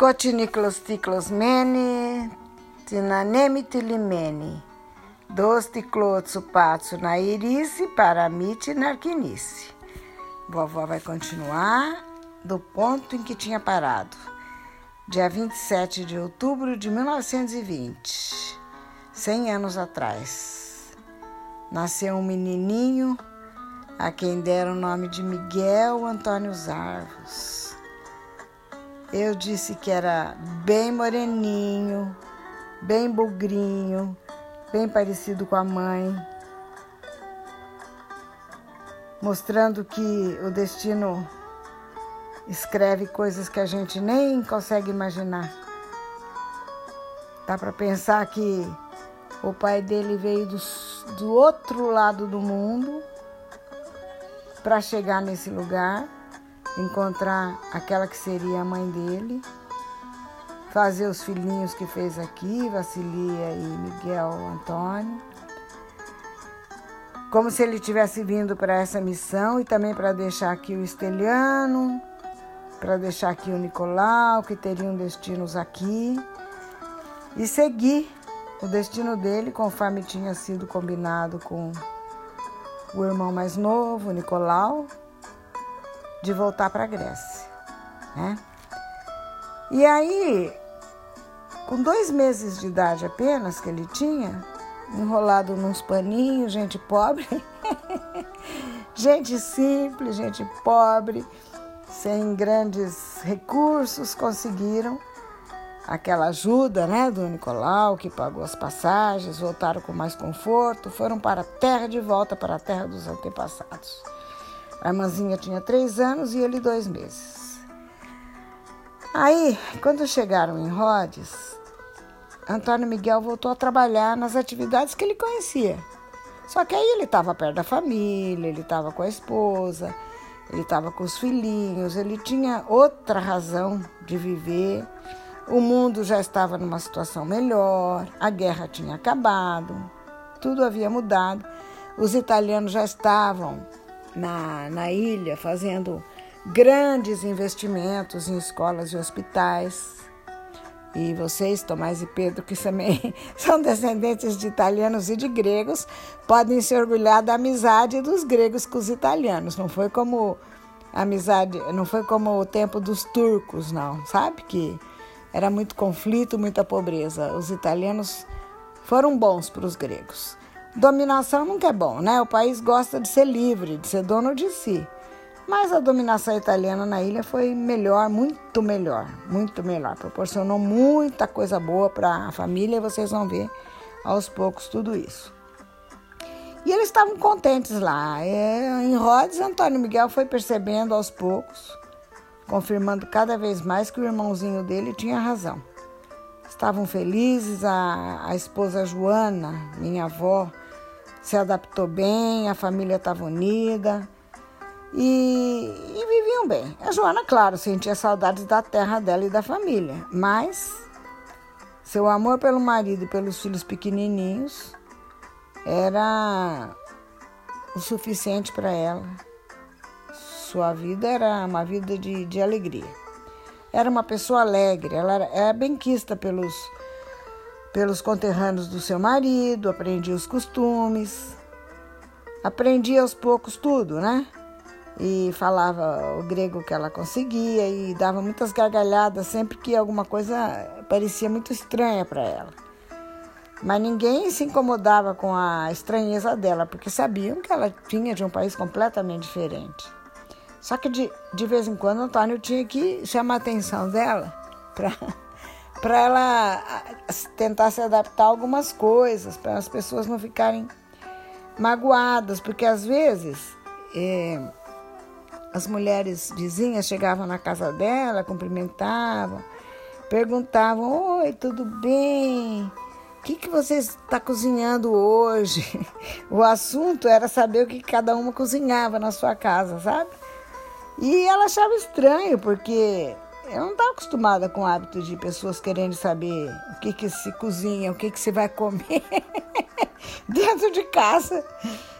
Cotiniclosticlosmene, Tinanemitilimene, Dosticlotsupatsu na irice, paramite narquinice. Vovó vai continuar do ponto em que tinha parado. Dia 27 de outubro de 1920, 100 anos atrás, nasceu um menininho a quem deram o nome de Miguel Antônio Zarvos. Eu disse que era bem moreninho, bem bugrinho, bem parecido com a mãe, mostrando que o destino escreve coisas que a gente nem consegue imaginar. Dá para pensar que o pai dele veio do, do outro lado do mundo para chegar nesse lugar, encontrar aquela que seria a mãe dele, fazer os filhinhos que fez aqui, Vassilia e Miguel Antônio. Como se ele tivesse vindo para essa missão e também para deixar aqui o Esteliano, para deixar aqui o Nicolau, que teriam destinos aqui, e seguir o destino dele conforme tinha sido combinado com o irmão mais novo, Nicolau, de voltar para a Grécia. Né? E aí, com dois meses de idade apenas que ele tinha, enrolado nos paninhos, gente pobre, gente simples, gente pobre, sem grandes recursos, conseguiram aquela ajuda né, do Nicolau, que pagou as passagens, voltaram com mais conforto, foram para a terra de volta, para a terra dos antepassados. A irmãzinha tinha três anos e ele dois meses. Aí, quando chegaram em Rhodes, Antônio Miguel voltou a trabalhar nas atividades que ele conhecia. Só que aí ele estava perto da família, ele estava com a esposa, ele estava com os filhinhos, ele tinha outra razão de viver. O mundo já estava numa situação melhor, a guerra tinha acabado, tudo havia mudado. Os italianos já estavam na, na ilha fazendo grandes investimentos em escolas e hospitais. E vocês, Tomás e Pedro, que também são descendentes de italianos e de gregos, podem se orgulhar da amizade dos gregos com os italianos. Não foi como amizade, não foi como o tempo dos turcos, não, sabe? Que era muito conflito, muita pobreza. Os italianos foram bons para os gregos. Dominação nunca é bom, né? O país gosta de ser livre, de ser dono de si. Mas a dominação italiana na ilha foi melhor, muito melhor, muito melhor. Proporcionou muita coisa boa para a família e vocês vão ver aos poucos tudo isso. E eles estavam contentes lá. É, em Rhodes, Antônio Miguel foi percebendo aos poucos confirmando cada vez mais que o irmãozinho dele tinha razão. Estavam felizes, a, a esposa Joana, minha avó, se adaptou bem, a família estava unida e, e viviam bem. A Joana, claro, sentia saudades da terra dela e da família, mas seu amor pelo marido e pelos filhos pequenininhos era o suficiente para ela sua vida era uma vida de, de alegria. Era uma pessoa alegre, ela era, era benquista pelos, pelos conterrâneos do seu marido, aprendia os costumes, aprendia aos poucos tudo, né? E falava o grego que ela conseguia e dava muitas gargalhadas sempre que alguma coisa parecia muito estranha para ela. Mas ninguém se incomodava com a estranheza dela, porque sabiam que ela vinha de um país completamente diferente. Só que de, de vez em quando o Antônio tinha que chamar a atenção dela para ela tentar se adaptar a algumas coisas, para as pessoas não ficarem magoadas, porque às vezes é, as mulheres vizinhas chegavam na casa dela, cumprimentavam, perguntavam: Oi, tudo bem? O que, que você está cozinhando hoje? O assunto era saber o que cada uma cozinhava na sua casa, sabe? E ela achava estranho, porque eu não estava acostumada com o hábito de pessoas querendo saber o que, que se cozinha, o que, que se vai comer dentro de casa.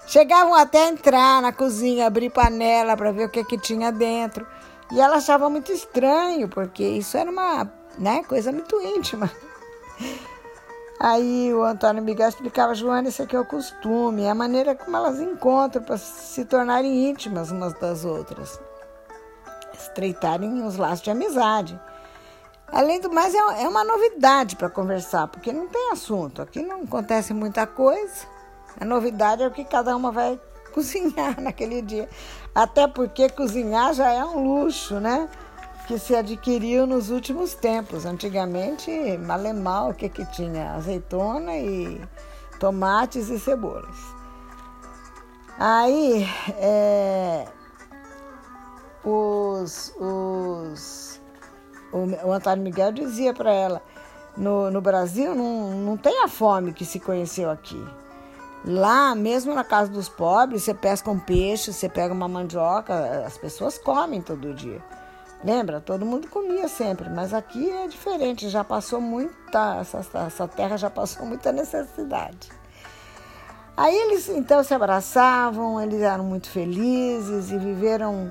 Chegavam até a entrar na cozinha, abrir panela para ver o que, que tinha dentro. E ela achava muito estranho, porque isso era uma, né? Coisa muito íntima. Aí o Antônio Miguel explicava, Joana, isso aqui é o costume, é a maneira como elas encontram para se tornarem íntimas umas das outras, estreitarem os laços de amizade. Além do mais, é uma novidade para conversar, porque não tem assunto, aqui não acontece muita coisa. A novidade é o que cada uma vai cozinhar naquele dia. Até porque cozinhar já é um luxo, né? que se adquiriu nos últimos tempos. Antigamente, mal o que, que tinha? Azeitona e tomates e cebolas. Aí, é, os, os, o, o Antônio Miguel dizia para ela, no, no Brasil não, não tem a fome que se conheceu aqui. Lá, mesmo na casa dos pobres, você pesca um peixe, você pega uma mandioca, as pessoas comem todo dia. Lembra? Todo mundo comia sempre, mas aqui é diferente, já passou muita, essa, essa terra já passou muita necessidade. Aí eles então se abraçavam, eles eram muito felizes e viveram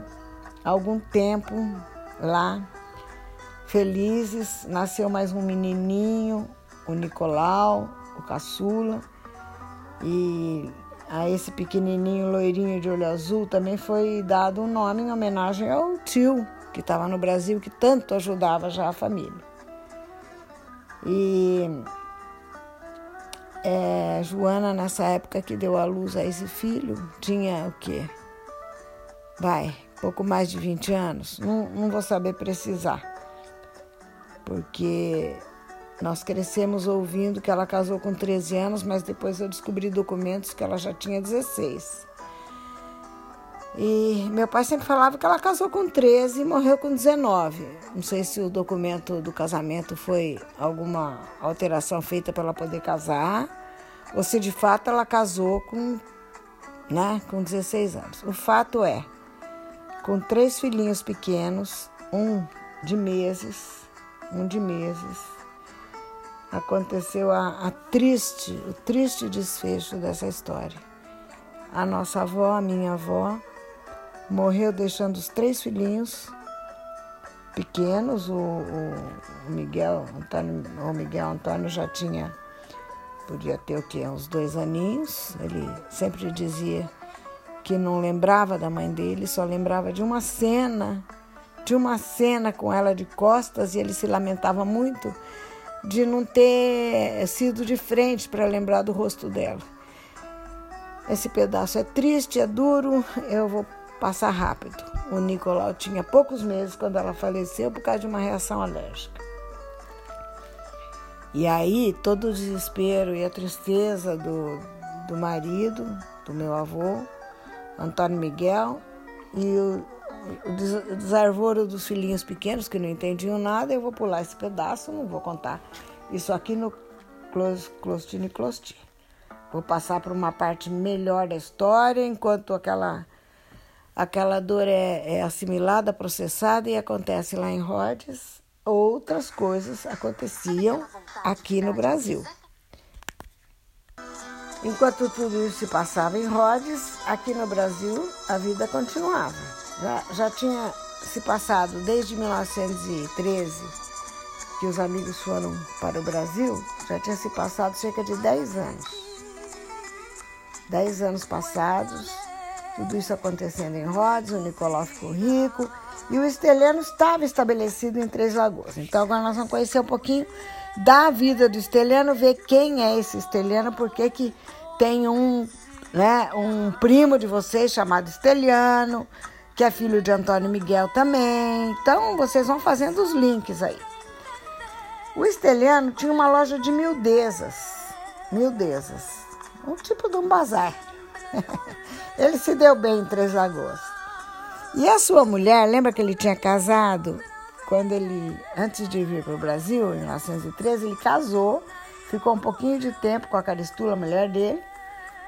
algum tempo lá, felizes. Nasceu mais um menininho, o Nicolau, o caçula, e a esse pequenininho loirinho de olho azul também foi dado um nome em homenagem ao tio que estava no Brasil, que tanto ajudava já a família. E é, Joana, nessa época que deu à luz a esse filho, tinha o quê? Vai, pouco mais de 20 anos, não, não vou saber precisar, porque nós crescemos ouvindo que ela casou com 13 anos, mas depois eu descobri documentos que ela já tinha 16. E meu pai sempre falava que ela casou com 13 e morreu com 19. Não sei se o documento do casamento foi alguma alteração feita para ela poder casar, ou se de fato ela casou com, né, com 16 anos. O fato é, com três filhinhos pequenos, um de meses, um de meses, aconteceu a, a triste, o triste desfecho dessa história. A nossa avó, a minha avó, Morreu deixando os três filhinhos pequenos. O, o Miguel Antônio, o Miguel Antônio já tinha, podia ter o quê? Uns dois aninhos. Ele sempre dizia que não lembrava da mãe dele, só lembrava de uma cena, de uma cena com ela de costas e ele se lamentava muito de não ter sido de frente para lembrar do rosto dela. Esse pedaço é triste, é duro. Eu vou passar rápido. O Nicolau tinha poucos meses quando ela faleceu por causa de uma reação alérgica. E aí, todo o desespero e a tristeza do, do marido, do meu avô, Antônio Miguel, e o, o desarvoro dos filhinhos pequenos que não entendiam nada, eu vou pular esse pedaço, não vou contar isso aqui no Clostino e Clostin. Vou passar para uma parte melhor da história, enquanto aquela aquela dor é, é assimilada, processada e acontece lá em Rhodes. Outras coisas aconteciam aqui no Brasil. Enquanto tudo isso se passava em Rhodes, aqui no Brasil a vida continuava. Já, já tinha se passado desde 1913 que os amigos foram para o Brasil, já tinha se passado cerca de 10 anos. 10 anos passados, tudo isso acontecendo em Rhodes, o Nicolau ficou rico e o Esteleno estava estabelecido em Três Lagoas. Então agora nós vamos conhecer um pouquinho da vida do Esteleno, ver quem é esse Esteleno, porque que tem um, né, um primo de vocês chamado Esteliano, que é filho de Antônio Miguel também. Então vocês vão fazendo os links aí. O Esteliano tinha uma loja de mildezas, mildezas, um tipo de um bazar. Ele se deu bem em Três Lagoas. E a sua mulher, lembra que ele tinha casado? Quando ele, antes de vir para o Brasil, em 1913, ele casou, ficou um pouquinho de tempo com a Caristula, a mulher dele.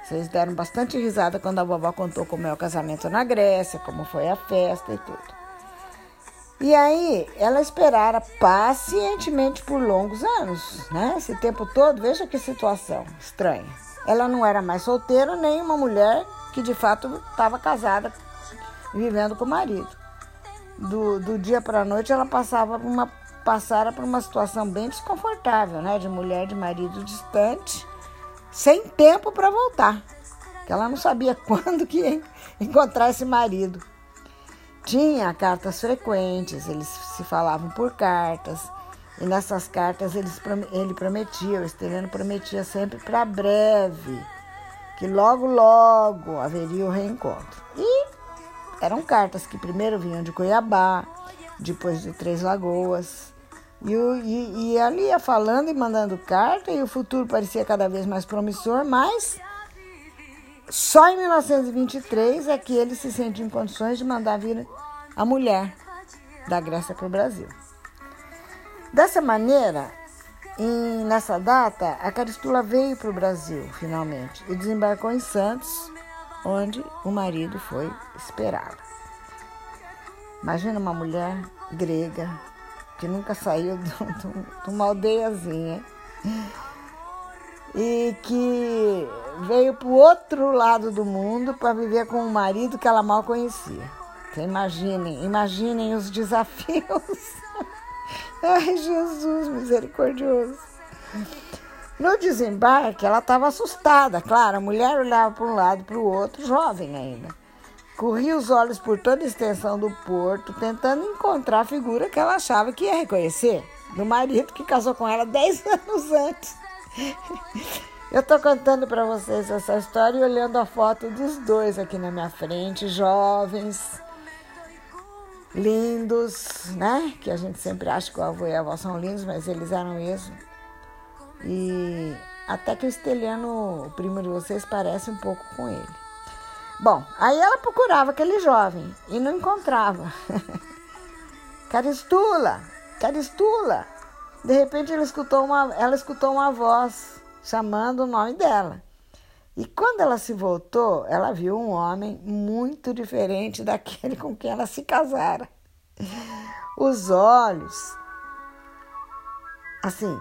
Vocês deram bastante risada quando a vovó contou como é o casamento na Grécia, como foi a festa e tudo. E aí, ela esperara pacientemente por longos anos, né? Esse tempo todo, veja que situação estranha. Ela não era mais solteira nem uma mulher que de fato estava casada, vivendo com o marido. Do, do dia para a noite ela passava uma passara por uma situação bem desconfortável, né? De mulher de marido distante, sem tempo para voltar. Que ela não sabia quando que ia encontrar esse marido. Tinha cartas frequentes, eles se falavam por cartas. E nessas cartas eles, ele prometia, o Esteleno prometia sempre para breve, que logo, logo haveria o reencontro. E eram cartas que primeiro vinham de Cuiabá, depois de Três Lagoas. E, e, e ali ia falando e mandando carta, e o futuro parecia cada vez mais promissor, mas só em 1923 é que ele se sente em condições de mandar vir a mulher da Grécia para o Brasil. Dessa maneira, em, nessa data, a Caristula veio para o Brasil, finalmente, e desembarcou em Santos, onde o marido foi esperá-la. Imagina uma mulher grega que nunca saiu de, uma aldeiazinha e que veio para o outro lado do mundo para viver com um marido que ela mal conhecia. Então, imaginem, imaginem os desafios. Ai, Jesus misericordioso. No desembarque, ela estava assustada, claro. A mulher olhava para um lado e para o outro, jovem ainda. Corria os olhos por toda a extensão do porto, tentando encontrar a figura que ela achava que ia reconhecer, do marido que casou com ela dez anos antes. Eu estou contando para vocês essa história e olhando a foto dos dois aqui na minha frente, jovens, lindos, né? Que a gente sempre acha que o avô e a avó são lindos, mas eles eram isso. E até que o Esteliano, o primo de vocês, parece um pouco com ele. Bom, aí ela procurava aquele jovem e não encontrava. Caristula, Caristula. De repente ela escutou, uma, ela escutou uma voz chamando o nome dela. E quando ela se voltou, ela viu um homem muito diferente daquele com quem ela se casara. Os olhos, assim,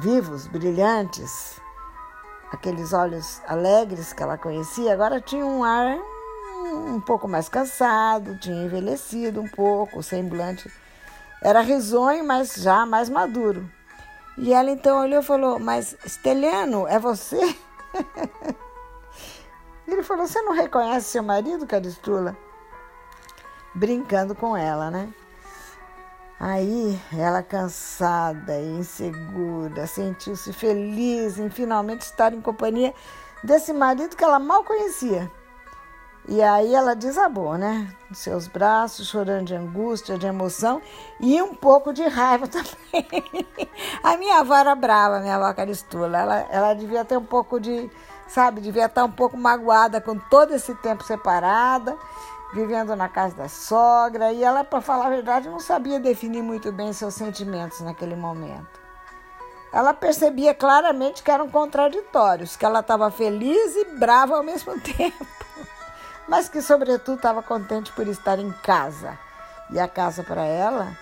vivos, brilhantes, aqueles olhos alegres que ela conhecia, agora tinha um ar um pouco mais cansado, tinha envelhecido um pouco, o semblante era risonho, mas já mais maduro. E ela então olhou e falou: Mas Esteliano, é você? Ele falou: Você não reconhece seu marido, Caristula? Brincando com ela, né? Aí ela, cansada e insegura, sentiu-se feliz em finalmente estar em companhia desse marido que ela mal conhecia. E aí ela desabou, né? Nos seus braços, chorando de angústia, de emoção e um pouco de raiva também. A minha avó era brava, minha avó Caristula. Ela, ela devia ter um pouco de, sabe, devia estar um pouco magoada com todo esse tempo separada vivendo na casa da sogra, e ela, para falar a verdade, não sabia definir muito bem seus sentimentos naquele momento. Ela percebia claramente que eram contraditórios, que ela estava feliz e brava ao mesmo tempo, mas que, sobretudo, estava contente por estar em casa. E a casa para ela,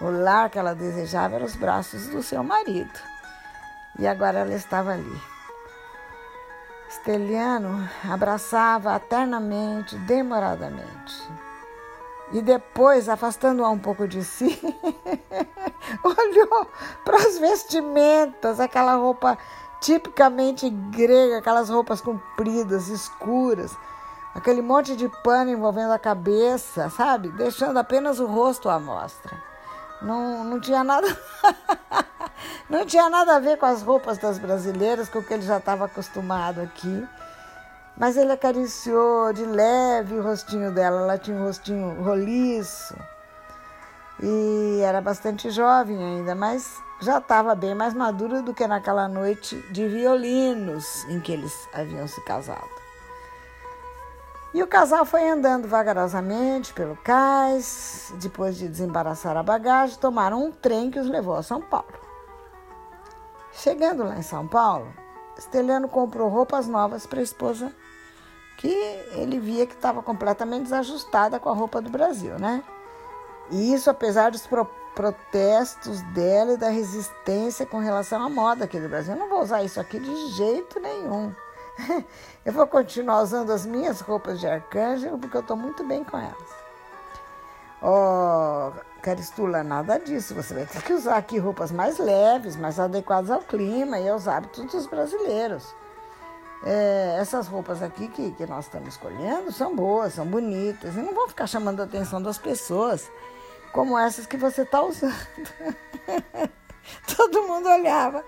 o lar que ela desejava, eram os braços do seu marido. E agora ela estava ali Steliano abraçava eternamente, demoradamente. E depois, afastando-a um pouco de si, olhou para as vestimentas, aquela roupa tipicamente grega, aquelas roupas compridas, escuras, aquele monte de pano envolvendo a cabeça, sabe? Deixando apenas o rosto à mostra. Não, não tinha nada. Não tinha nada a ver com as roupas das brasileiras, com o que ele já estava acostumado aqui. Mas ele acariciou de leve o rostinho dela. Ela tinha um rostinho roliço. E era bastante jovem ainda, mas já estava bem mais madura do que naquela noite de violinos em que eles haviam se casado. E o casal foi andando vagarosamente pelo cais. Depois de desembaraçar a bagagem, tomaram um trem que os levou a São Paulo. Chegando lá em São Paulo, Esteliano comprou roupas novas para a esposa, que ele via que estava completamente desajustada com a roupa do Brasil, né? E isso apesar dos pro protestos dela e da resistência com relação à moda aqui do Brasil. Eu não vou usar isso aqui de jeito nenhum. Eu vou continuar usando as minhas roupas de arcanjo porque eu estou muito bem com elas. Oh, Caristula, nada disso. Você vai ter que usar aqui roupas mais leves, mais adequadas ao clima e aos hábitos dos brasileiros. É, essas roupas aqui que, que nós estamos escolhendo são boas, são bonitas e não vão ficar chamando a atenção das pessoas como essas que você está usando. Todo mundo olhava.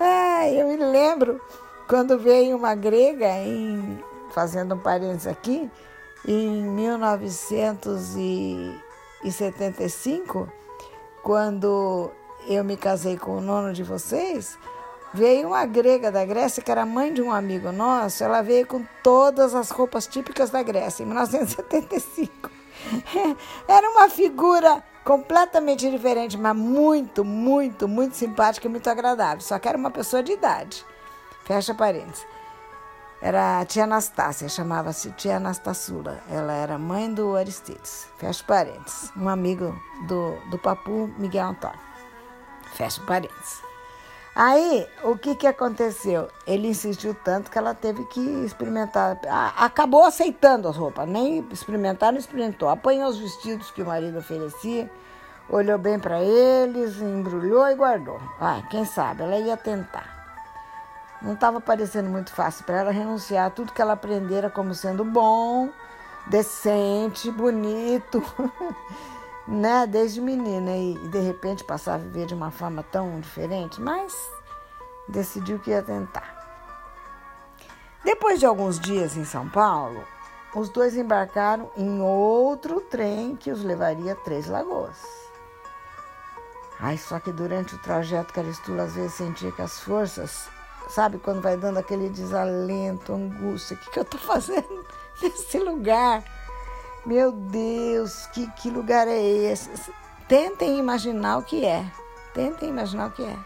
Ah, eu me lembro quando veio uma grega, em, fazendo um parênteses aqui, em 1975, quando eu me casei com o nono de vocês, veio uma grega da Grécia, que era mãe de um amigo nosso, ela veio com todas as roupas típicas da Grécia, em 1975. Era uma figura completamente diferente, mas muito, muito, muito simpática e muito agradável. Só que era uma pessoa de idade. Fecha parênteses. Era a tia Anastácia, chamava-se tia Anastassula. Ela era mãe do Aristides. Fecha parênteses. Um amigo do, do papu Miguel Antônio. Fecha parênteses. Aí, o que, que aconteceu? Ele insistiu tanto que ela teve que experimentar. Acabou aceitando as roupas, nem experimentar, não experimentou. Apanhou os vestidos que o marido oferecia, olhou bem para eles, embrulhou e guardou. Ah, quem sabe, ela ia tentar. Não estava parecendo muito fácil para ela renunciar a tudo que ela aprendera como sendo bom, decente, bonito. né, desde menina e, de repente passar a viver de uma forma tão diferente, mas decidiu que ia tentar. Depois de alguns dias em São Paulo, os dois embarcaram em outro trem que os levaria a Três Lagoas. Ai, só que durante o trajeto, Caristula às vezes sentia que as forças, sabe, quando vai dando aquele desalento, angústia, o que, que eu estou fazendo nesse lugar? Meu Deus, que, que lugar é esse? Tentem imaginar o que é. Tentem imaginar o que é.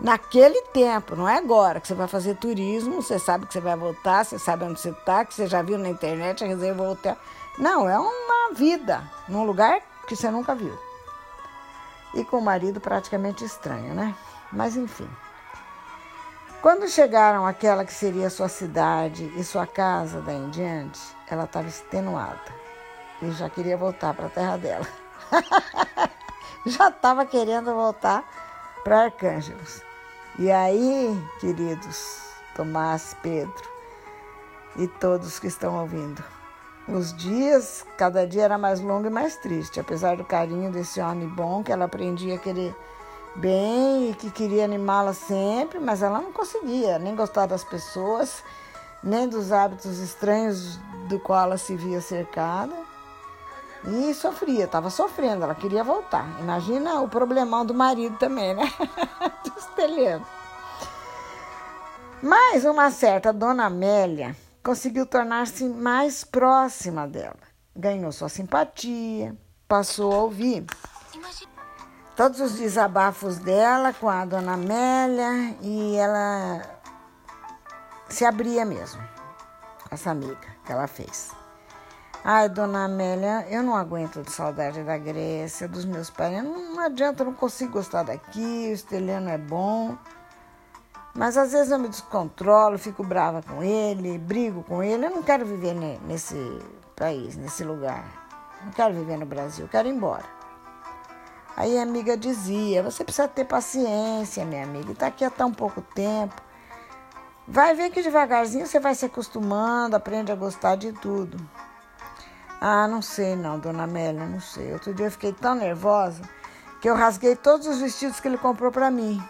Naquele tempo, não é agora que você vai fazer turismo, você sabe que você vai voltar, você sabe onde você está, que você já viu na internet, reservou o hotel. Não, é uma vida num lugar que você nunca viu. E com o marido praticamente estranho, né? Mas enfim. Quando chegaram àquela que seria sua cidade e sua casa daí em diante, ela estava extenuada e já queria voltar para a terra dela. já estava querendo voltar para Arcângelos. E aí, queridos Tomás, Pedro e todos que estão ouvindo, os dias, cada dia era mais longo e mais triste, apesar do carinho desse homem bom que ela aprendia a querer bem e que queria animá-la sempre, mas ela não conseguia nem gostar das pessoas, nem dos hábitos estranhos do qual ela se via cercada. E sofria, estava sofrendo, ela queria voltar. Imagina o problemão do marido também, né? do espelhando. Mas uma certa dona Amélia conseguiu tornar-se mais próxima dela. Ganhou sua simpatia, passou a ouvir todos os desabafos dela com a dona Amélia e ela se abria mesmo, essa amiga que ela fez. Ai, dona Amélia, eu não aguento de saudade da Grécia, dos meus pais. Não, não adianta, eu não consigo gostar daqui, o Esteliano é bom. Mas às vezes eu me descontrolo, fico brava com ele, brigo com ele. Eu não quero viver nesse país, nesse lugar. Não quero viver no Brasil, quero ir embora. Aí a amiga dizia: Você precisa ter paciência, minha amiga, está aqui há tão pouco tempo. Vai ver que devagarzinho você vai se acostumando, aprende a gostar de tudo. Ah, não sei não, dona Amélia, não sei. Outro dia eu fiquei tão nervosa que eu rasguei todos os vestidos que ele comprou para mim.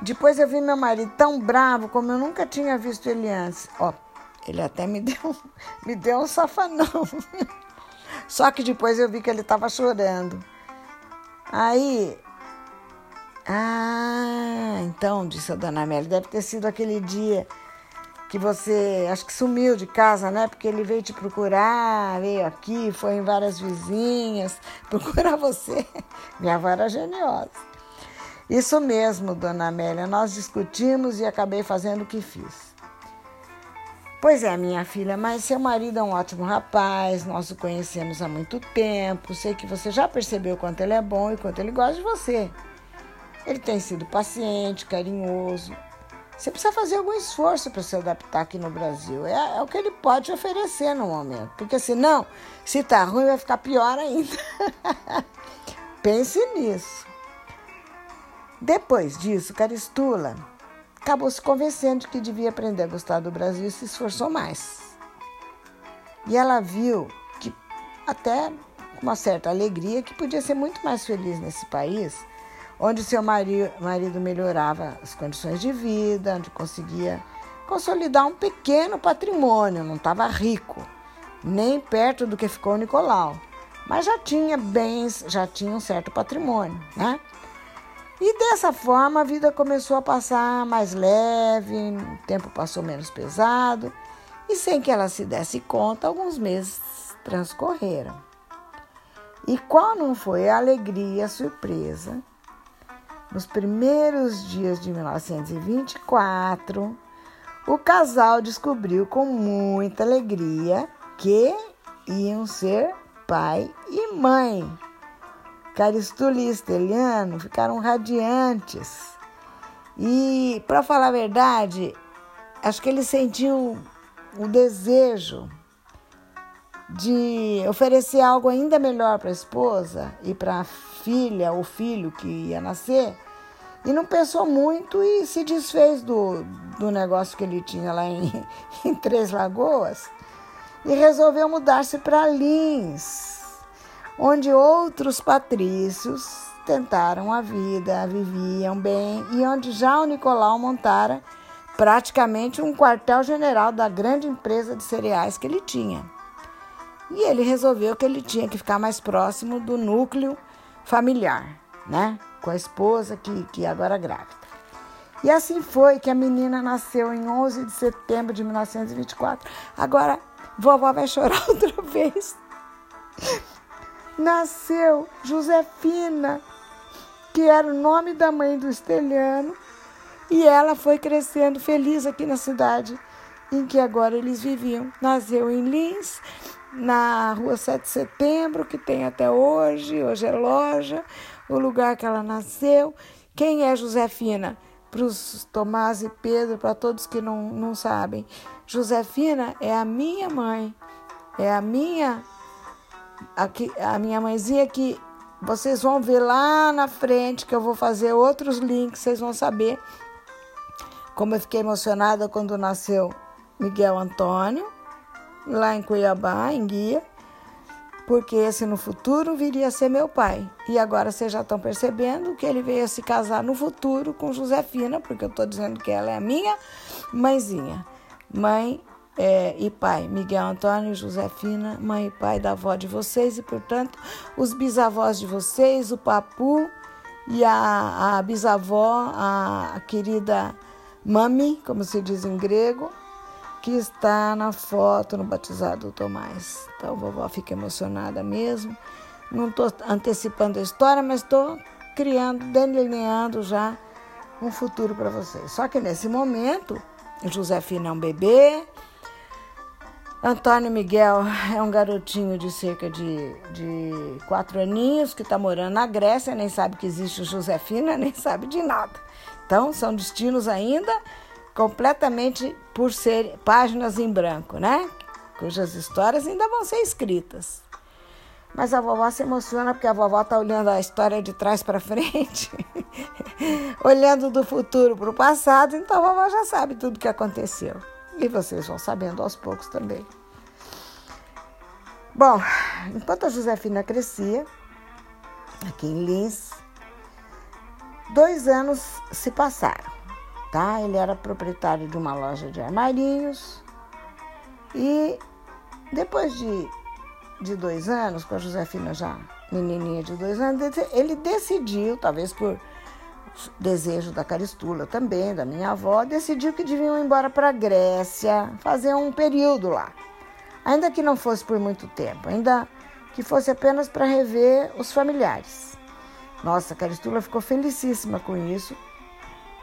Depois eu vi meu marido tão bravo como eu nunca tinha visto ele antes. Ó, ele até me deu, me deu um safanão. Só que depois eu vi que ele estava chorando. Aí, ah, então, disse a dona Amélia, deve ter sido aquele dia que você acho que sumiu de casa, né? Porque ele veio te procurar, veio aqui, foi em várias vizinhas procurar você. Minha avó era geniosa. Isso mesmo, dona Amélia, nós discutimos e acabei fazendo o que fiz. Pois é, minha filha, mas seu marido é um ótimo rapaz, nós o conhecemos há muito tempo, sei que você já percebeu quanto ele é bom e quanto ele gosta de você. Ele tem sido paciente, carinhoso, você precisa fazer algum esforço para se adaptar aqui no Brasil. É, é, o que ele pode oferecer no momento. Porque senão, se tá ruim, vai ficar pior ainda. Pense nisso. Depois disso, Caristula acabou se convencendo de que devia aprender a gostar do Brasil e se esforçou mais. E ela viu que, até com uma certa alegria, que podia ser muito mais feliz nesse país onde seu marido, marido melhorava as condições de vida, onde conseguia consolidar um pequeno patrimônio, não estava rico, nem perto do que ficou Nicolau, mas já tinha bens, já tinha um certo patrimônio, né? E dessa forma a vida começou a passar mais leve, o tempo passou menos pesado, e sem que ela se desse conta, alguns meses transcorreram. E qual não foi a alegria, a surpresa nos primeiros dias de 1924, o casal descobriu com muita alegria que iam ser pai e mãe. Caristula e Esteliano ficaram radiantes. E, para falar a verdade, acho que ele sentiu o desejo de oferecer algo ainda melhor para a esposa e para a filha ou filho que ia nascer, e não pensou muito e se desfez do, do negócio que ele tinha lá em, em Três Lagoas e resolveu mudar-se para Lins, onde outros patrícios tentaram a vida, viviam bem e onde já o Nicolau montara praticamente um quartel-general da grande empresa de cereais que ele tinha. E ele resolveu que ele tinha que ficar mais próximo do núcleo familiar, né? Com a esposa que, que agora é grávida. E assim foi que a menina nasceu em 11 de setembro de 1924. Agora, vovó vai chorar outra vez. Nasceu Josefina, que era o nome da mãe do Esteliano, e ela foi crescendo feliz aqui na cidade em que agora eles viviam. Nasceu em Lins na rua 7 de setembro, que tem até hoje, hoje é loja, o lugar que ela nasceu. Quem é Josefina? Para os Tomás e Pedro, para todos que não, não sabem. Josefina é a minha mãe, é a minha, a, a minha mãezinha que vocês vão ver lá na frente, que eu vou fazer outros links, vocês vão saber como eu fiquei emocionada quando nasceu Miguel Antônio lá em Cuiabá, em Guia, porque esse no futuro viria a ser meu pai. E agora vocês já estão percebendo que ele veio a se casar no futuro com Josefina, porque eu estou dizendo que ela é a minha mãezinha. Mãe é, e pai, Miguel Antônio Josefina, mãe e pai da avó de vocês, e portanto os bisavós de vocês, o papu e a, a bisavó, a, a querida mami, como se diz em grego, que está na foto no batizado do Tomás. Então, vovó fica emocionada mesmo. Não estou antecipando a história, mas estou criando, delineando já um futuro para vocês. Só que nesse momento, Josefina é um bebê, Antônio Miguel é um garotinho de cerca de, de quatro aninhos que está morando na Grécia, nem sabe que existe Josefina, nem sabe de nada. Então, são destinos ainda completamente por ser páginas em branco, né? Cujas histórias ainda vão ser escritas. Mas a vovó se emociona porque a vovó está olhando a história de trás para frente, olhando do futuro para o passado, então a vovó já sabe tudo o que aconteceu. E vocês vão sabendo aos poucos também. Bom, enquanto a Josefina crescia, aqui em Lins, dois anos se passaram tá? Ele era proprietário de uma loja de armarinhos e depois de, de dois anos, com a Josefina já menininha de dois anos, ele decidiu, talvez por desejo da Caristula também, da minha avó, decidiu que deviam ir embora para a Grécia, fazer um período lá. Ainda que não fosse por muito tempo, ainda que fosse apenas para rever os familiares. Nossa, Caristula ficou felicíssima com isso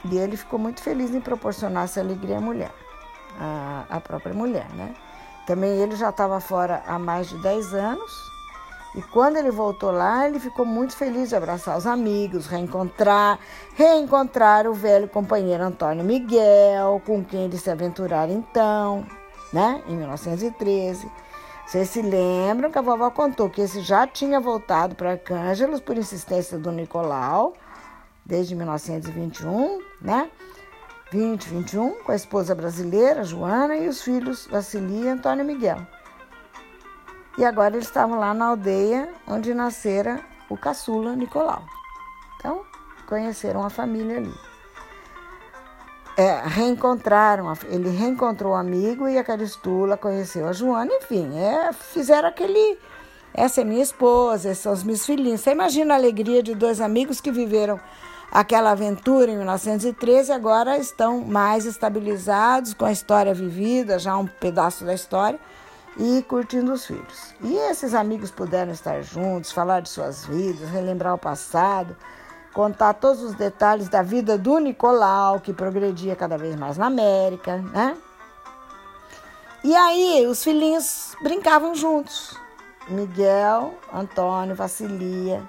e ele ficou muito feliz em proporcionar essa alegria à mulher, à, à própria mulher, né? Também ele já estava fora há mais de 10 anos E quando ele voltou lá, ele ficou muito feliz de abraçar os amigos, reencontrar, reencontrar o velho companheiro Antônio Miguel, com quem ele se aventurara então, né, em 1913. Vocês se lembram que a vovó contou que esse já tinha voltado para Arcângelos por insistência do Nicolau, desde 1921, né? 20, 21, com a esposa brasileira, Joana, e os filhos Vassili e Antônio Miguel. E agora eles estavam lá na aldeia onde nascera o caçula Nicolau. Então, conheceram a família ali. É, reencontraram, ele reencontrou o amigo e a Caristula conheceu a Joana, enfim, é, fizeram aquele. Essa é minha esposa, esses são os meus filhinhos. Você imagina a alegria de dois amigos que viveram aquela aventura em 1913 e agora estão mais estabilizados com a história vivida, já um pedaço da história e curtindo os filhos. E esses amigos puderam estar juntos, falar de suas vidas, relembrar o passado, contar todos os detalhes da vida do Nicolau, que progredia cada vez mais na América, né? E aí os filhinhos brincavam juntos. Miguel, Antônio, Vassilia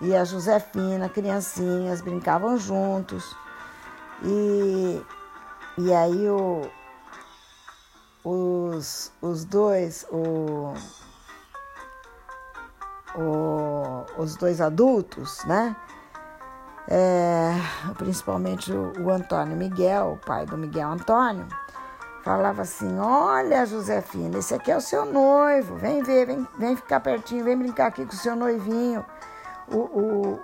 e a Josefina, criancinhas, brincavam juntos. E, e aí o, os, os dois, o, o, os dois adultos, né? É, principalmente o, o Antônio Miguel, o pai do Miguel Antônio, falava assim: Olha, Josefina, esse aqui é o seu noivo, vem ver, vem, vem ficar pertinho, vem brincar aqui com o seu noivinho. O, o,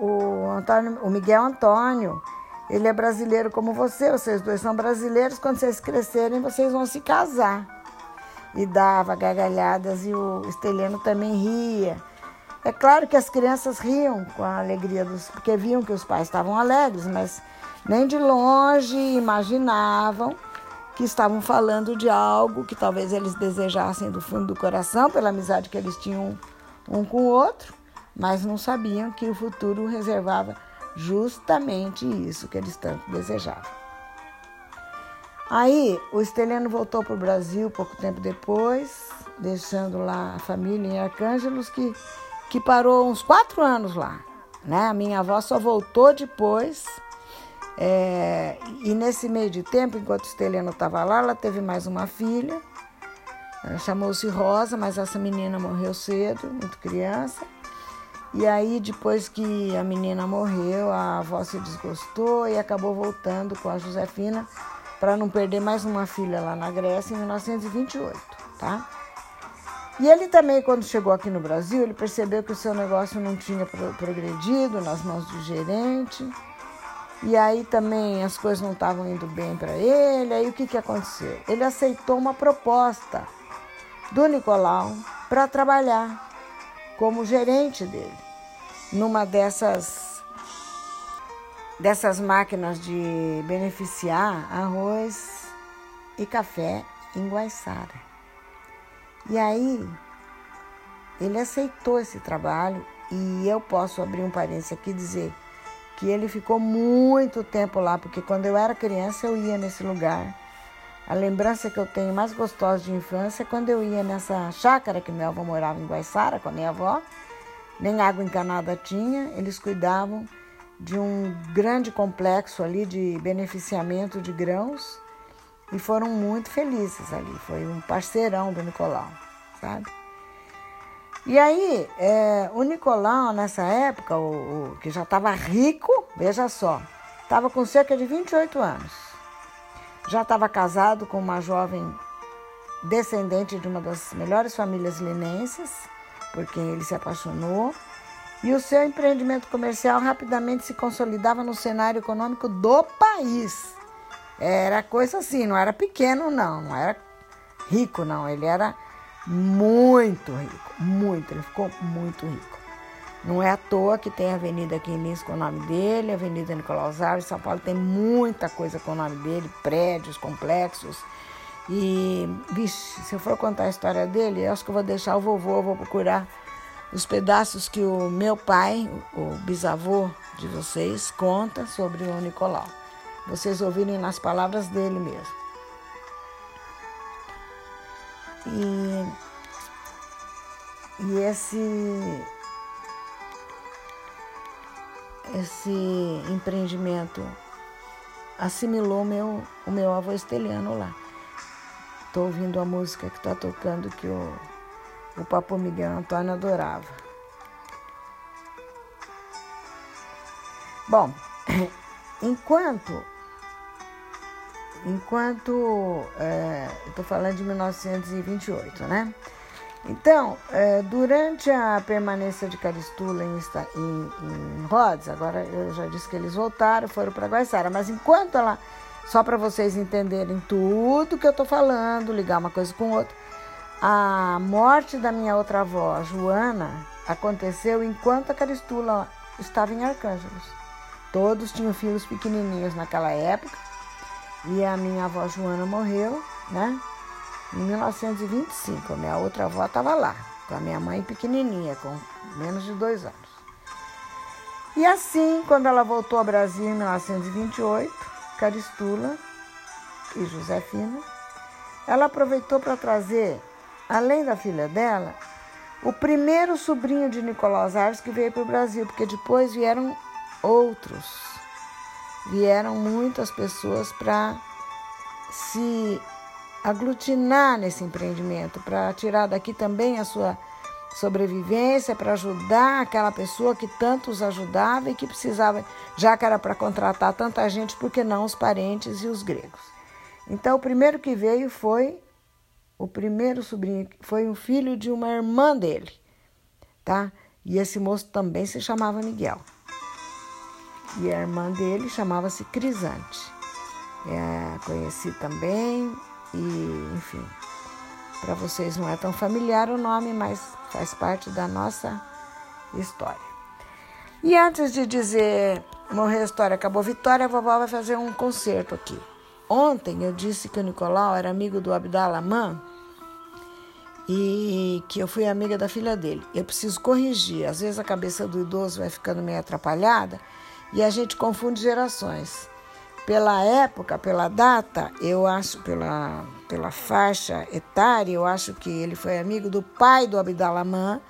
o, Antônio, o Miguel Antônio, ele é brasileiro como você, vocês dois são brasileiros. Quando vocês crescerem, vocês vão se casar. E dava gargalhadas e o Esteleno também ria. É claro que as crianças riam com a alegria dos. porque viam que os pais estavam alegres, mas nem de longe imaginavam que estavam falando de algo que talvez eles desejassem do fundo do coração, pela amizade que eles tinham um com o outro, mas não sabiam que o futuro reservava justamente isso que eles tanto desejavam. Aí o Esteleno voltou para o Brasil pouco tempo depois, deixando lá a família em Arcângelos, que, que parou uns quatro anos lá. Né? A minha avó só voltou depois. É, e nesse meio de tempo, enquanto o Esteleno estava lá, ela teve mais uma filha. Chamou-se Rosa, mas essa menina morreu cedo, muito criança. E aí, depois que a menina morreu, a avó se desgostou e acabou voltando com a Josefina para não perder mais uma filha lá na Grécia em 1928, tá? E ele também, quando chegou aqui no Brasil, ele percebeu que o seu negócio não tinha progredido nas mãos do gerente. E aí também as coisas não estavam indo bem para ele. Aí o que, que aconteceu? Ele aceitou uma proposta do Nicolau para trabalhar como gerente dele numa dessas dessas máquinas de beneficiar arroz e café em Guaiçara. E aí ele aceitou esse trabalho e eu posso abrir um parênteses aqui e dizer que ele ficou muito tempo lá, porque quando eu era criança eu ia nesse lugar. A lembrança que eu tenho mais gostosa de infância é quando eu ia nessa chácara que meu avô morava em Guaiçara com a minha avó nem água encanada tinha, eles cuidavam de um grande complexo ali de beneficiamento de grãos e foram muito felizes ali. Foi um parceirão do Nicolau, sabe? E aí, é, o Nicolau, nessa época, o, o que já estava rico, veja só, estava com cerca de 28 anos. Já estava casado com uma jovem descendente de uma das melhores famílias linenses por quem ele se apaixonou, e o seu empreendimento comercial rapidamente se consolidava no cenário econômico do país. Era coisa assim, não era pequeno, não, não era rico, não, ele era muito rico, muito, ele ficou muito rico. Não é à toa que tem a avenida aqui com o nome dele, a Avenida Nicolau Alves, São Paulo tem muita coisa com o nome dele, prédios, complexos, e, vixe, se eu for contar a história dele, eu acho que eu vou deixar o vovô, vou procurar os pedaços que o meu pai, o bisavô de vocês, conta sobre o Nicolau. Vocês ouvirem nas palavras dele mesmo. E e esse esse empreendimento assimilou meu, o meu avô esteliano lá. Estou ouvindo a música que está tocando que o, o Papo Miguel Antônio adorava. Bom, enquanto enquanto é, estou falando de 1928, né? Então, é, durante a permanência de Caristula em, em, em, Rhodes, agora eu já disse que eles voltaram, foram para Guaiçara, mas enquanto ela, só para vocês entenderem tudo que eu estou falando, ligar uma coisa com outra, a morte da minha outra avó, Joana, aconteceu enquanto a Caristula estava em Arcângelos. Todos tinham filhos pequenininhos naquela época e a minha avó Joana morreu, né? Em 1925, a minha outra avó estava lá, com a minha mãe pequenininha, com menos de dois anos. E assim, quando ela voltou ao Brasil em 1928, Caristula e Josefina, ela aproveitou para trazer, além da filha dela, o primeiro sobrinho de Nicolau Aires que veio para o Brasil, porque depois vieram outros. Vieram muitas pessoas para se aglutinar nesse empreendimento, para tirar daqui também a sua sobrevivência, para ajudar aquela pessoa que tanto os ajudava e que precisava, já que era para contratar tanta gente, por que não os parentes e os gregos? Então, o primeiro que veio foi o primeiro sobrinho, foi um filho de uma irmã dele, tá? E esse moço também se chamava Miguel. E a irmã dele chamava-se Crisante. É, conheci também, e, enfim, para vocês não é tão familiar o nome, mas faz parte da nossa história. E antes de dizer morreu a história, acabou a vitória, a vovó vai fazer um concerto aqui. Ontem eu disse que o Nicolau era amigo do Abdalaman e que eu fui amiga da filha dele. Eu preciso corrigir, às vezes a cabeça do idoso vai ficando meio atrapalhada e a gente confunde gerações. Pela época, pela data, eu acho, pela, pela faixa etária, eu acho que ele foi amigo do pai do Abdalaman,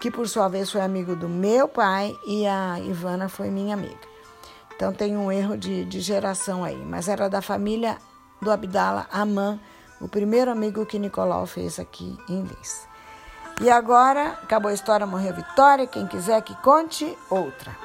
que por sua vez foi amigo do meu pai, e a Ivana foi minha amiga. Então tem um erro de, de geração aí, mas era da família do Abdala Aman, o primeiro amigo que Nicolau fez aqui em Lins. E agora, acabou a história, morreu Vitória. Quem quiser que conte, outra.